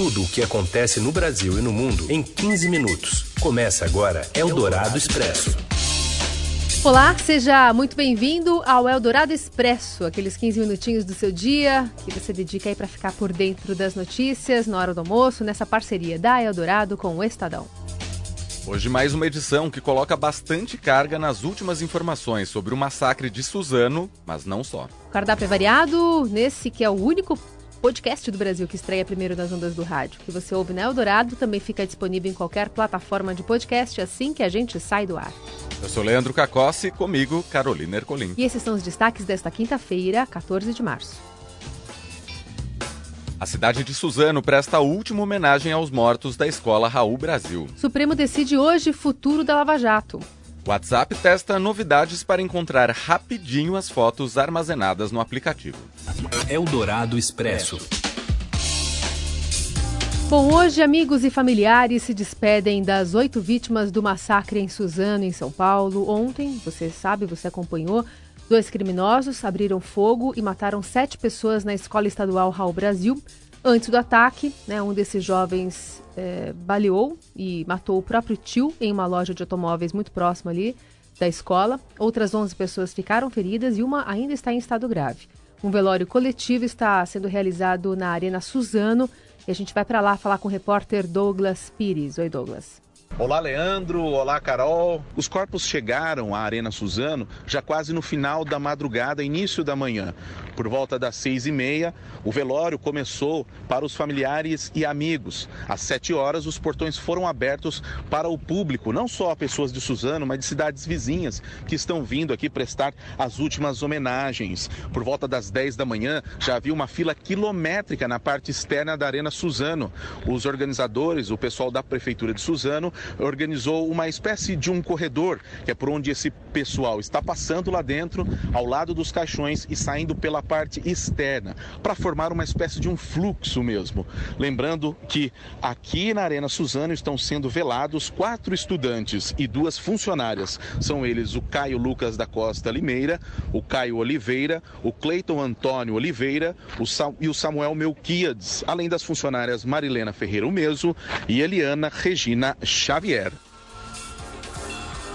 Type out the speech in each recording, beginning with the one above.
tudo o que acontece no Brasil e no mundo em 15 minutos. Começa agora Eldorado Expresso. Olá, seja muito bem-vindo ao Eldorado Expresso, aqueles 15 minutinhos do seu dia que você dedica aí para ficar por dentro das notícias na hora do almoço, nessa parceria da Eldorado com o Estadão. Hoje mais uma edição que coloca bastante carga nas últimas informações sobre o massacre de Suzano, mas não só. O cardápio é variado nesse que é o único podcast do Brasil que estreia primeiro nas ondas do rádio, que você ouve na Eldorado, também fica disponível em qualquer plataforma de podcast assim que a gente sai do ar. Eu sou Leandro Cacossi, comigo Carolina Ercolim. E esses são os destaques desta quinta-feira, 14 de março. A cidade de Suzano presta a última homenagem aos mortos da escola Raul Brasil. Supremo decide hoje futuro da Lava Jato. WhatsApp testa novidades para encontrar rapidinho as fotos armazenadas no aplicativo. Eldorado Expresso. Bom, hoje amigos e familiares se despedem das oito vítimas do massacre em Suzano, em São Paulo. Ontem, você sabe, você acompanhou, dois criminosos abriram fogo e mataram sete pessoas na Escola Estadual Raul Brasil. Antes do ataque, né, um desses jovens é, baleou e matou o próprio tio em uma loja de automóveis muito próxima ali da escola. Outras 11 pessoas ficaram feridas e uma ainda está em estado grave. Um velório coletivo está sendo realizado na Arena Suzano e a gente vai para lá falar com o repórter Douglas Pires. Oi, Douglas. Olá, Leandro. Olá, Carol. Os corpos chegaram à Arena Suzano já quase no final da madrugada, início da manhã. Por volta das seis e meia, o velório começou para os familiares e amigos. Às sete horas, os portões foram abertos para o público, não só pessoas de Suzano, mas de cidades vizinhas que estão vindo aqui prestar as últimas homenagens. Por volta das dez da manhã, já havia uma fila quilométrica na parte externa da Arena Suzano. Os organizadores, o pessoal da Prefeitura de Suzano, organizou uma espécie de um corredor, que é por onde esse pessoal está passando lá dentro, ao lado dos caixões e saindo pela parte externa, para formar uma espécie de um fluxo mesmo. Lembrando que aqui na Arena Suzano estão sendo velados quatro estudantes e duas funcionárias. São eles o Caio Lucas da Costa Limeira, o Caio Oliveira, o Cleiton Antônio Oliveira o e o Samuel Melquiades, além das funcionárias Marilena Ferreira Meso e Eliana Regina Xavier.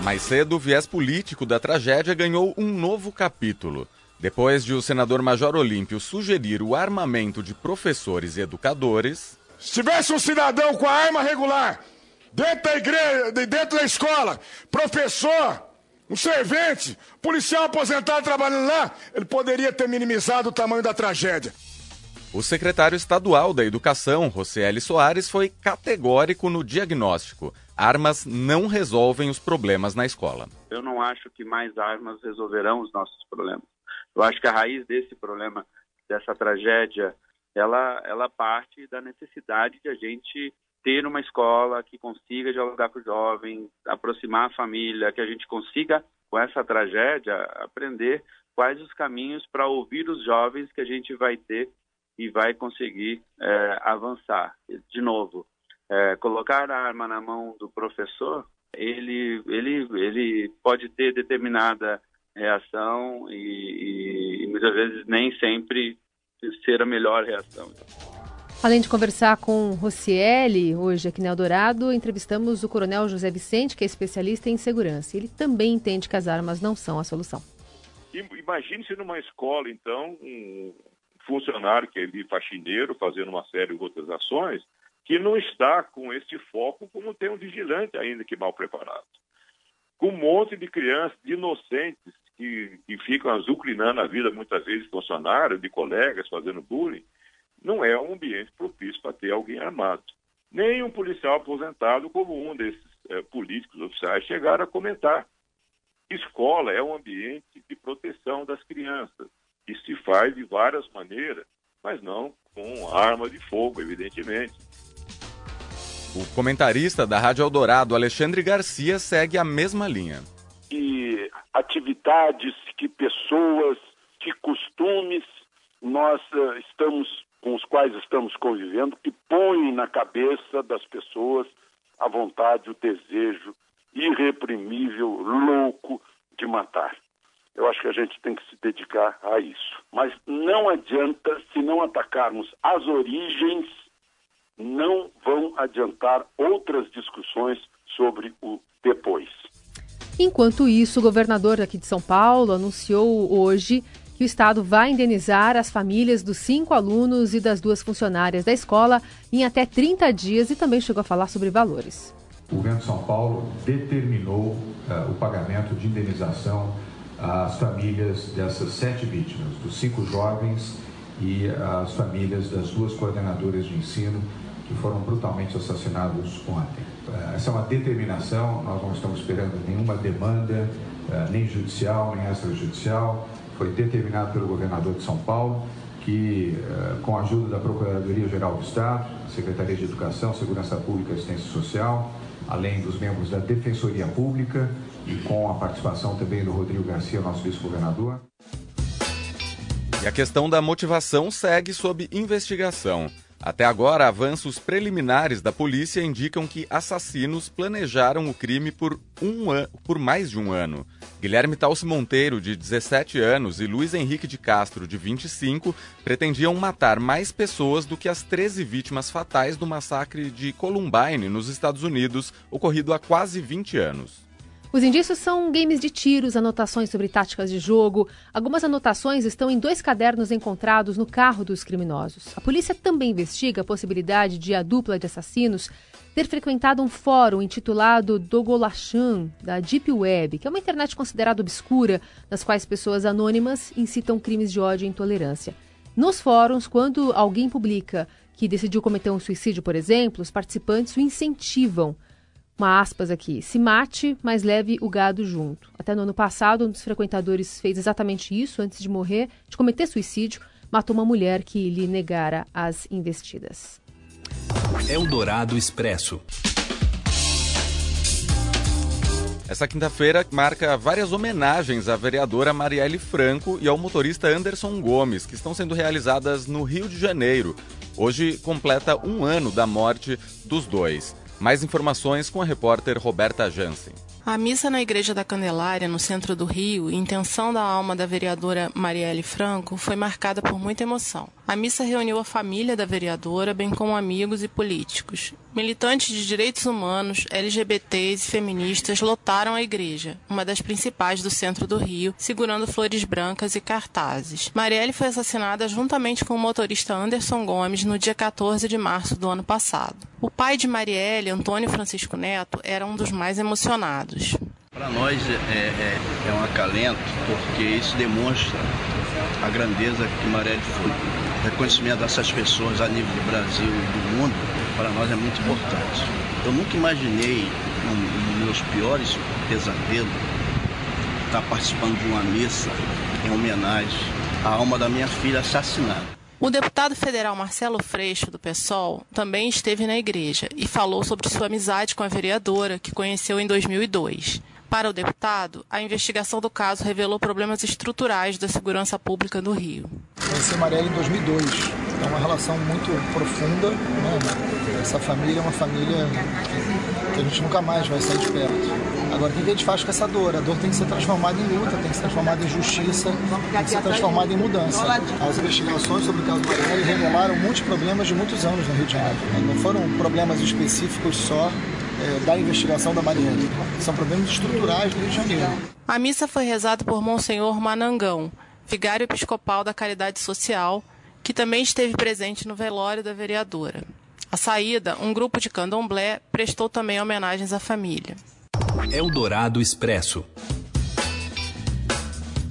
Mais cedo, o viés político da tragédia ganhou um novo capítulo. Depois de o senador Major Olímpio sugerir o armamento de professores e educadores. Se tivesse um cidadão com a arma regular dentro da igreja, dentro da escola, professor, um servente, policial aposentado trabalhando lá, ele poderia ter minimizado o tamanho da tragédia. O secretário estadual da Educação, Rocieli Soares, foi categórico no diagnóstico. Armas não resolvem os problemas na escola. Eu não acho que mais armas resolverão os nossos problemas. Eu acho que a raiz desse problema, dessa tragédia, ela, ela parte da necessidade de a gente ter uma escola que consiga dialogar com o jovem, aproximar a família, que a gente consiga, com essa tragédia, aprender quais os caminhos para ouvir os jovens que a gente vai ter e vai conseguir é, avançar. De novo, é, colocar a arma na mão do professor, ele, ele, ele pode ter determinada reação e, e, e muitas vezes nem sempre ser a melhor reação. Além de conversar com Rocieli, hoje aqui no Eldorado, entrevistamos o coronel José Vicente, que é especialista em segurança. Ele também entende que as armas não são a solução. Imagine-se numa escola, então, um funcionário que é ali faxineiro, fazendo uma série de outras ações, que não está com esse foco como tem um vigilante ainda que mal preparado. Com um monte de crianças, de inocentes, que, que ficam azucrinando a vida, muitas vezes, de funcionário, de colegas, fazendo bullying, não é um ambiente propício para ter alguém armado. Nem um policial aposentado, como um desses é, políticos oficiais chegaram a comentar. Escola é um ambiente de proteção das crianças e se faz de várias maneiras, mas não com arma de fogo, evidentemente. O comentarista da Rádio Eldorado, Alexandre Garcia, segue a mesma linha. E atividades, que pessoas, que costumes nós uh, estamos com os quais estamos convivendo que põem na cabeça das pessoas a vontade, o desejo irreprimível, louco de matar. Acho que a gente tem que se dedicar a isso. Mas não adianta se não atacarmos as origens não vão adiantar outras discussões sobre o depois. Enquanto isso, o governador aqui de São Paulo anunciou hoje que o Estado vai indenizar as famílias dos cinco alunos e das duas funcionárias da escola em até 30 dias e também chegou a falar sobre valores. O governo de São Paulo determinou uh, o pagamento de indenização às famílias dessas sete vítimas, dos cinco jovens e às famílias das duas coordenadoras de ensino que foram brutalmente assassinados ontem. Uh, essa é uma determinação, nós não estamos esperando nenhuma demanda, uh, nem judicial, nem extrajudicial foi determinado pelo governador de São Paulo que, eh, com a ajuda da Procuradoria-Geral do Estado, Secretaria de Educação, Segurança Pública e Assistência Social, além dos membros da Defensoria Pública e com a participação também do Rodrigo Garcia, nosso vice-governador. E a questão da motivação segue sob investigação. Até agora, avanços preliminares da polícia indicam que assassinos planejaram o crime por, um por mais de um ano. Guilherme Talce Monteiro, de 17 anos, e Luiz Henrique de Castro, de 25, pretendiam matar mais pessoas do que as 13 vítimas fatais do massacre de Columbine, nos Estados Unidos, ocorrido há quase 20 anos. Os indícios são games de tiros, anotações sobre táticas de jogo. Algumas anotações estão em dois cadernos encontrados no carro dos criminosos. A polícia também investiga a possibilidade de a dupla de assassinos ter frequentado um fórum intitulado Dogolachan, da Deep Web, que é uma internet considerada obscura, nas quais pessoas anônimas incitam crimes de ódio e intolerância. Nos fóruns, quando alguém publica que decidiu cometer um suicídio, por exemplo, os participantes o incentivam uma aspas aqui, se mate, mas leve o gado junto. Até no ano passado, um dos frequentadores fez exatamente isso antes de morrer, de cometer suicídio, matou uma mulher que lhe negara as investidas. Eldorado Expresso. Essa quinta-feira marca várias homenagens à vereadora Marielle Franco e ao motorista Anderson Gomes, que estão sendo realizadas no Rio de Janeiro. Hoje completa um ano da morte dos dois. Mais informações com a repórter Roberta Jansen. A missa na Igreja da Candelária, no centro do Rio, intenção da alma da vereadora Marielle Franco, foi marcada por muita emoção. A missa reuniu a família da vereadora, bem como amigos e políticos. Militantes de direitos humanos, LGBTs e feministas lotaram a igreja, uma das principais do centro do Rio, segurando flores brancas e cartazes. Marielle foi assassinada juntamente com o motorista Anderson Gomes no dia 14 de março do ano passado. O pai de Marielle, Antônio Francisco Neto, era um dos mais emocionados. Para nós é, é, é um acalento, porque isso demonstra a grandeza que Marielle foi reconhecimento dessas pessoas a nível do Brasil e do mundo, para nós é muito importante. Eu nunca imaginei, nos meus piores pesadelos, estar participando de uma missa em homenagem à alma da minha filha assassinada. O deputado federal Marcelo Freixo, do PSOL, também esteve na igreja e falou sobre sua amizade com a vereadora, que conheceu em 2002. Para o deputado, a investigação do caso revelou problemas estruturais da segurança pública do Rio. Conheci Marielle em 2002. É uma relação muito profunda. Né? Essa família é uma família que a gente nunca mais vai sair de perto. Agora, o que a gente faz com essa dor? A dor tem que ser transformada em luta, tem que ser transformada em justiça, tem que ser transformada em mudança. As investigações sobre o caso Marielle revelaram muitos problemas de muitos anos no Rio de Janeiro. Não foram problemas específicos só é, da investigação da Marielle. São problemas estruturais do Rio de Janeiro. A missa foi rezada por Monsenhor Manangão, vigário episcopal da Caridade Social, que também esteve presente no velório da vereadora. À saída, um grupo de candomblé prestou também homenagens à família. Eldorado Expresso.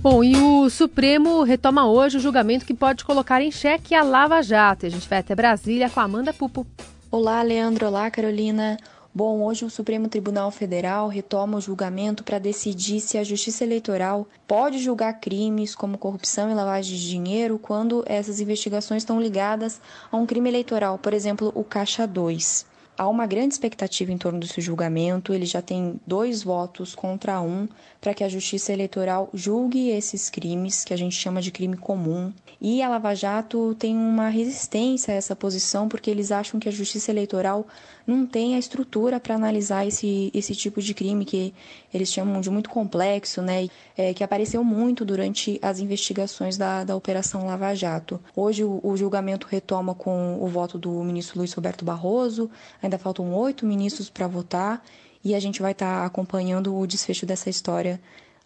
Bom, e o Supremo retoma hoje o julgamento que pode colocar em xeque a Lava Jato. A gente vai até Brasília com a Amanda Pupo. Olá, Leandro. Olá, Carolina. Bom, hoje o Supremo Tribunal Federal retoma o julgamento para decidir se a Justiça Eleitoral pode julgar crimes como corrupção e lavagem de dinheiro quando essas investigações estão ligadas a um crime eleitoral, por exemplo, o Caixa 2. Há uma grande expectativa em torno desse julgamento. Ele já tem dois votos contra um para que a Justiça Eleitoral julgue esses crimes, que a gente chama de crime comum. E a Lava Jato tem uma resistência a essa posição, porque eles acham que a Justiça Eleitoral não tem a estrutura para analisar esse, esse tipo de crime que eles chamam de muito complexo, né? É, que apareceu muito durante as investigações da, da Operação Lava Jato. Hoje o, o julgamento retoma com o voto do ministro Luiz Roberto Barroso, Ainda faltam oito ministros para votar e a gente vai estar tá acompanhando o desfecho dessa história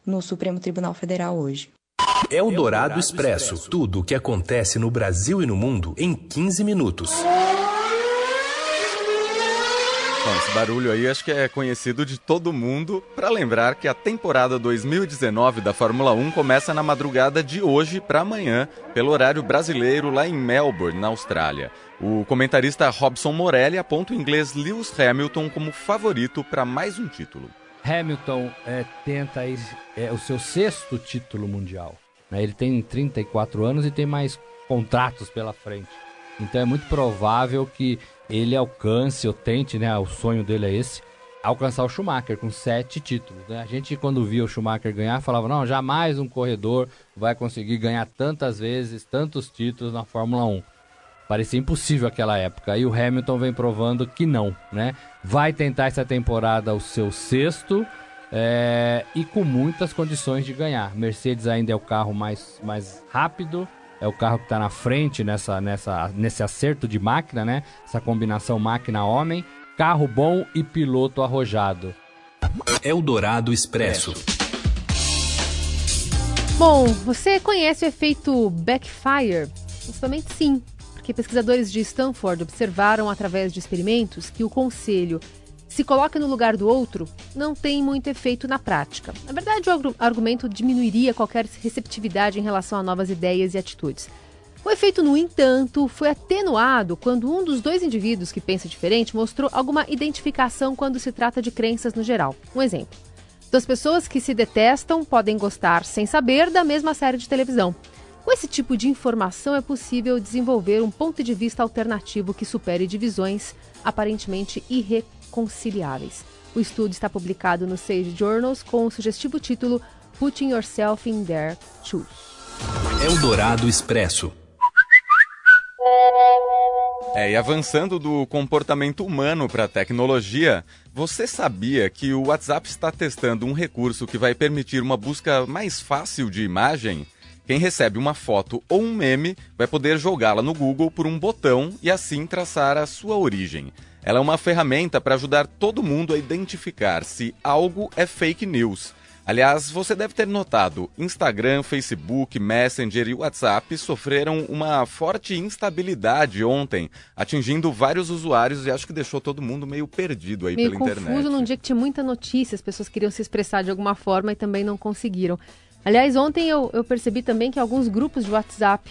no Supremo Tribunal Federal hoje. É o Dourado Expresso. Tudo o que acontece no Brasil e no mundo em 15 minutos. Bom, esse barulho aí acho que é conhecido de todo mundo para lembrar que a temporada 2019 da Fórmula 1 começa na madrugada de hoje para amanhã, pelo horário brasileiro lá em Melbourne, na Austrália. O comentarista Robson Morelli aponta o inglês Lewis Hamilton como favorito para mais um título. Hamilton é, tenta é, o seu sexto título mundial. Né? Ele tem 34 anos e tem mais contratos pela frente. Então é muito provável que ele alcance ou tente, né? O sonho dele é esse, alcançar o Schumacher com sete títulos. Né? A gente, quando via o Schumacher ganhar, falava: não, jamais um corredor vai conseguir ganhar tantas vezes, tantos títulos na Fórmula 1. Parecia impossível aquela época. E o Hamilton vem provando que não, né? Vai tentar essa temporada o seu sexto é, e com muitas condições de ganhar. Mercedes ainda é o carro mais, mais rápido, é o carro que está na frente nessa, nessa, nesse acerto de máquina, né? Essa combinação máquina-homem. Carro bom e piloto arrojado. É o Dourado Expresso. Bom, você conhece o efeito backfire? Justamente sim, porque pesquisadores de Stanford observaram através de experimentos que o conselho se coloca no lugar do outro não tem muito efeito na prática. Na verdade, o argumento diminuiria qualquer receptividade em relação a novas ideias e atitudes. O efeito, no entanto, foi atenuado quando um dos dois indivíduos que pensa diferente mostrou alguma identificação quando se trata de crenças no geral. Um exemplo. Duas pessoas que se detestam podem gostar, sem saber, da mesma série de televisão. Com esse tipo de informação é possível desenvolver um ponto de vista alternativo que supere divisões aparentemente irrecusáveis conciliáveis. O estudo está publicado no Sage Journals com o sugestivo título Putting Yourself in Their Shoes. Eldorado Expresso. É, e avançando do comportamento humano para a tecnologia, você sabia que o WhatsApp está testando um recurso que vai permitir uma busca mais fácil de imagem? Quem recebe uma foto ou um meme vai poder jogá-la no Google por um botão e assim traçar a sua origem. Ela é uma ferramenta para ajudar todo mundo a identificar se algo é fake news. Aliás, você deve ter notado, Instagram, Facebook, Messenger e WhatsApp sofreram uma forte instabilidade ontem, atingindo vários usuários e acho que deixou todo mundo meio perdido aí meio pela confuso internet. confuso num dia que tinha muita notícia, as pessoas queriam se expressar de alguma forma e também não conseguiram. Aliás, ontem eu, eu percebi também que alguns grupos de WhatsApp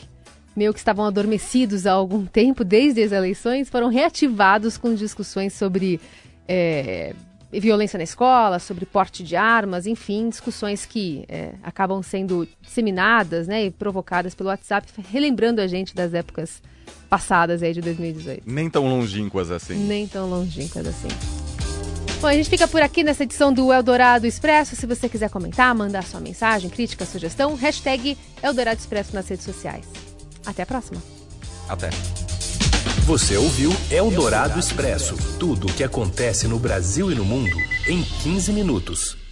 meio que estavam adormecidos há algum tempo, desde as eleições, foram reativados com discussões sobre é, violência na escola, sobre porte de armas, enfim, discussões que é, acabam sendo disseminadas né, e provocadas pelo WhatsApp, relembrando a gente das épocas passadas aí de 2018. Nem tão longínquas assim. Nem tão longínquas assim. Bom, a gente fica por aqui nessa edição do Eldorado Expresso. Se você quiser comentar, mandar sua mensagem, crítica, sugestão, hashtag Eldorado Expresso nas redes sociais. Até a próxima. Até. Você ouviu Eldorado Expresso tudo o que acontece no Brasil e no mundo em 15 minutos.